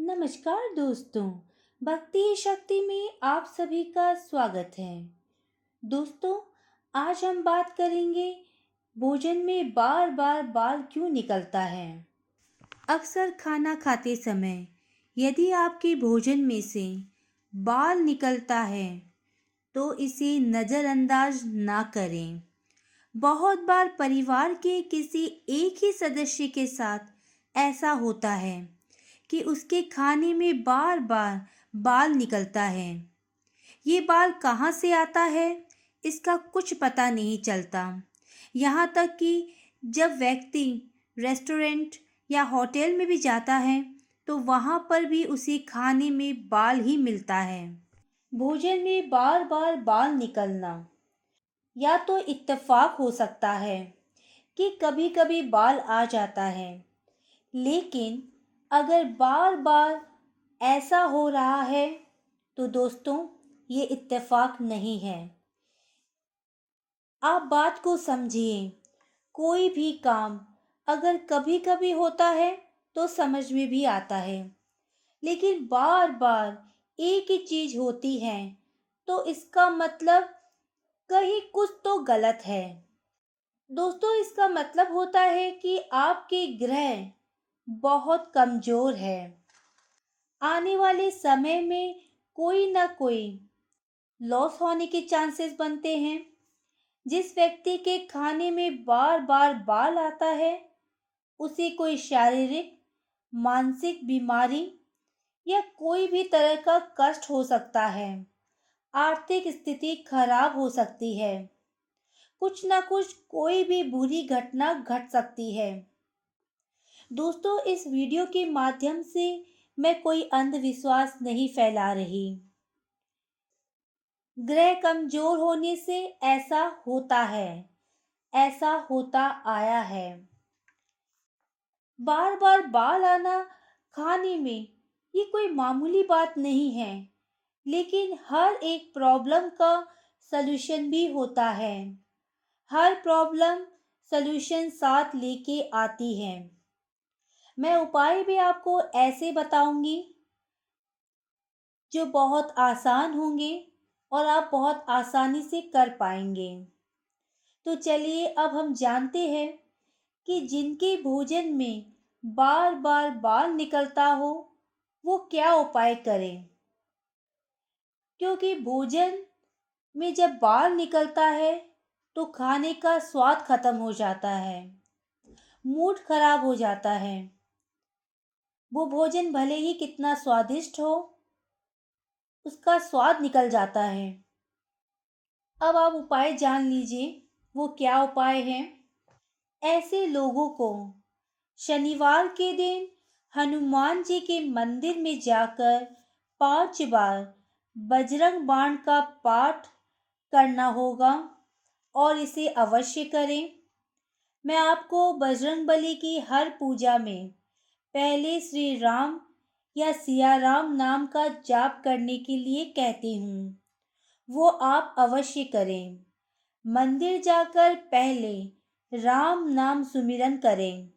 नमस्कार दोस्तों, भक्ति शक्ति में आप सभी का स्वागत है। दोस्तों, आज हम बात करेंगे, भोजन में बार बार बाल क्यों निकलता है? अक्सर खाना खाते समय, यदि आपके भोजन में से बाल निकलता है तो इसे नज़रअंदाज ना करें। बहुत बार परिवार के किसी एक ही सदस्य के साथ ऐसा होता है। कि उसके खाने में बार बार बाल निकलता है। ये बाल कहाँ से आता है? इसका कुछ पता नहीं चलता। यहाँ तक कि जब व्यक्ति रेस्टोरेंट या होटल में भी जाता है तो वहाँ पर भी उसे खाने में बाल ही मिलता है। भोजन में बार बार बाल निकलना या तो इत्तेफाक हो सकता है कि कभी कभी बाल आ जाता है, लेकिन अगर बार बार ऐसा हो रहा है तो दोस्तों, ये इत्तेफाक नहीं है। आप बात को समझिए। कोई भी काम अगर कभी कभी होता है तो समझ में भी आता है। लेकिन बार बार एक ही चीज़ होती है तो इसका मतलब कहीं कुछ तो गलत है। दोस्तों, इसका मतलब होता है कि आपके ग्रह बहुत कमज़ोर है। आने वाले समय में कोई ना कोई लॉस होने के चांसेस बनते हैं। जिस व्यक्ति के खाने में बार बार बाल आता है, उसे कोई शारीरिक, मानसिक बीमारी या कोई भी तरह का कष्ट हो सकता है। आर्थिक स्थिति खराब हो सकती है। कुछ ना कुछ कोई भी बुरी घटना घट सकती है। दोस्तों, इस वीडियो के माध्यम से मैं कोई अंधविश्वास नहीं फैला रही। ग्रह कमज़ोर होने से ऐसा होता है, ऐसा होता आया है। बार बार बाल आना, खाने में, ये कोई मामूली बात नहीं है, लेकिन हर एक प्रॉब्लम का सलूशन भी होता है। हर प्रॉब्लम सलूशन साथ लेके आती है। मैं उपाय भी आपको ऐसे बताऊँगी जो बहुत आसान होंगे और आप बहुत आसानी से कर पाएँगे। तो चलिए अब हम जानते हैं कि जिनके भोजन में बार बार बाल निकलता हो, वो क्या उपाय करें? क्योंकि भोजन में जब बाल निकलता है तो खाने का स्वाद खत्म हो जाता है, मूड खराब हो जाता है। वो भोजन भले ही कितना स्वादिष्ट हो, उसका स्वाद निकल जाता है। अब आप उपाय जान लीजिए, वो क्या उपाय है? ऐसे लोगों को शनिवार के दिन हनुमान जी के मंदिर में जाकर पाँच बार बजरंग बाण का पाठ करना होगा और इसे अवश्य करें। मैं आपको बजरंग बली की हर पूजा में पहले श्री राम या सिया राम नाम का जाप करने के लिए कहती हूँ। वो आप अवश्य करें। मंदिर जाकर पहले राम नाम सुमिरन करें।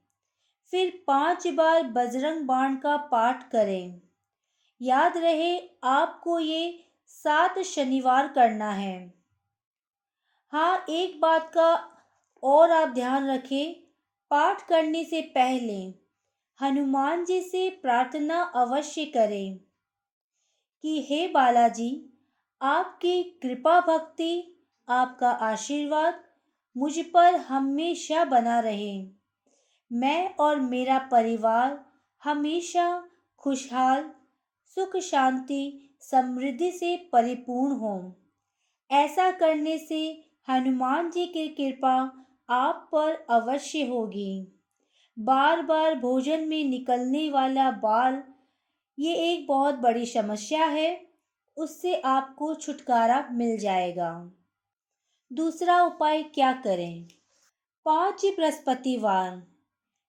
फिर पाँच बार बजरंग बाण का पाठ करें। याद रहे, आपको ये सात शनिवार करना है। हाँ एक बात का और आप ध्यान रखें। पाठ करने से पहले हनुमान जी से प्रार्थना अवश्य करें कि हे बालाजी, आपकी कृपा भक्ति, आपका आशीर्वाद मुझ पर हमेशा बना रहे। मैं और मेरा परिवार हमेशा खुशहाल, सुख शांति, समृद्धि से परिपूर्ण हो। ऐसा करने से हनुमान जी की कृपा आप पर अवश्य होगी। बार बार भोजन में निकलने वाला बाल, ये एक बहुत बड़ी समस्या है। उससे आपको छुटकारा मिल जाएगा। दूसरा उपाय क्या करें? पाँच बृहस्पतिवार,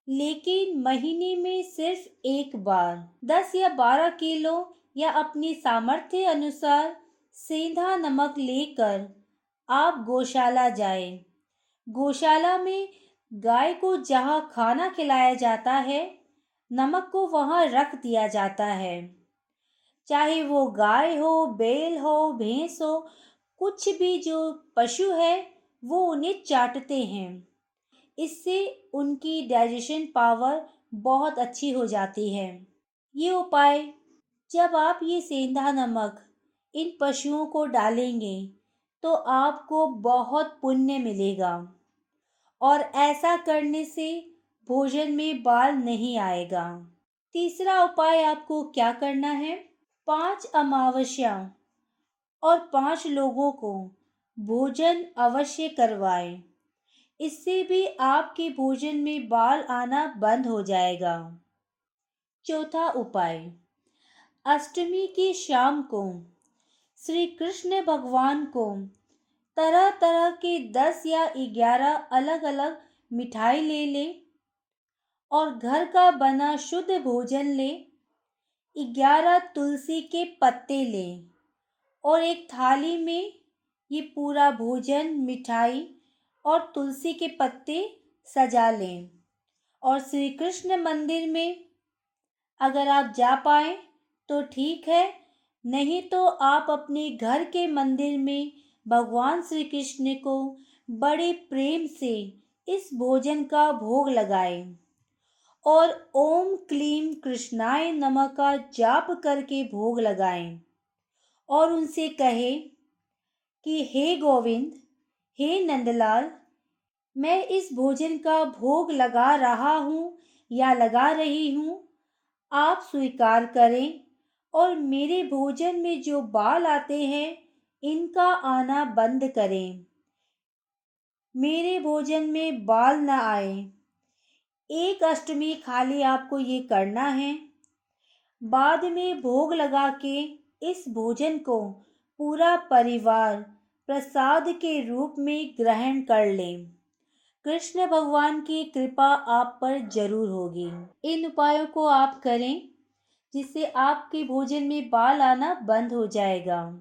लेकिन महीने में सिर्फ़ एक बार। दस या बारह किलो या अपने सामर्थ्य अनुसार सेंधा नमक लेकर आप गौशाला जाएँ। गौशाला में गाय को जहाँ खाना खिलाया जाता है, नमक को वहाँ रख दिया जाता है। चाहे वो गाय हो, बैल हो, भैंस हो, कुछ भी जो पशु है, वो उन्हें चाटते हैं। इससे उनकी डाइजेशन पावर बहुत अच्छी हो जाती है। ये उपाय, जब आप ये सेंधा नमक इन पशुओं को डालेंगे तो आपको बहुत पुण्य मिलेगा। और ऐसा करने से भोजन में बाल नहीं आएगा। तीसरा उपाय आपको क्या करना है? पाँच अमावस्या और पाँच लोगों को भोजन अवश्य करवाएँ। इससे भी आपके भोजन में बाल आना बंद हो जाएगा। चौथा उपाय, अष्टमी की शाम को श्री कृष्ण भगवान को तरह तरह के दस या ग्यारह अलग अलग मिठाई ले ले और घर का बना शुद्ध भोजन ले। ग्यारह तुलसी के पत्ते ले और एक थाली में ये पूरा भोजन, मिठाई और तुलसी के पत्ते सजा लें। और श्री कृष्ण मंदिर में अगर आप जा पाए तो ठीक है, नहीं तो आप अपने घर के मंदिर में भगवान श्री कृष्ण को बड़े प्रेम से इस भोजन का भोग लगाए और ओम क्लीम कृष्णाय नमः का जाप करके भोग लगाएँ और उनसे कहे कि हे गोविंद, हे नंदलाल, मैं इस भोजन का भोग लगा रहा हूँ या लगा रही हूँ, आप स्वीकार करें और मेरे भोजन में जो बाल आते हैं इनका आना बंद करें। मेरे भोजन में बाल न आए। एक अष्टमी खाली आपको ये करना है। बाद में भोग लगा के इस भोजन को पूरा परिवार प्रसाद के रूप में ग्रहण कर लें। कृष्ण भगवान की कृपा आप पर ज़रूर होगी। इन उपायों को आप करें, जिससे आपके भोजन में बाल आना बंद हो जाएगा।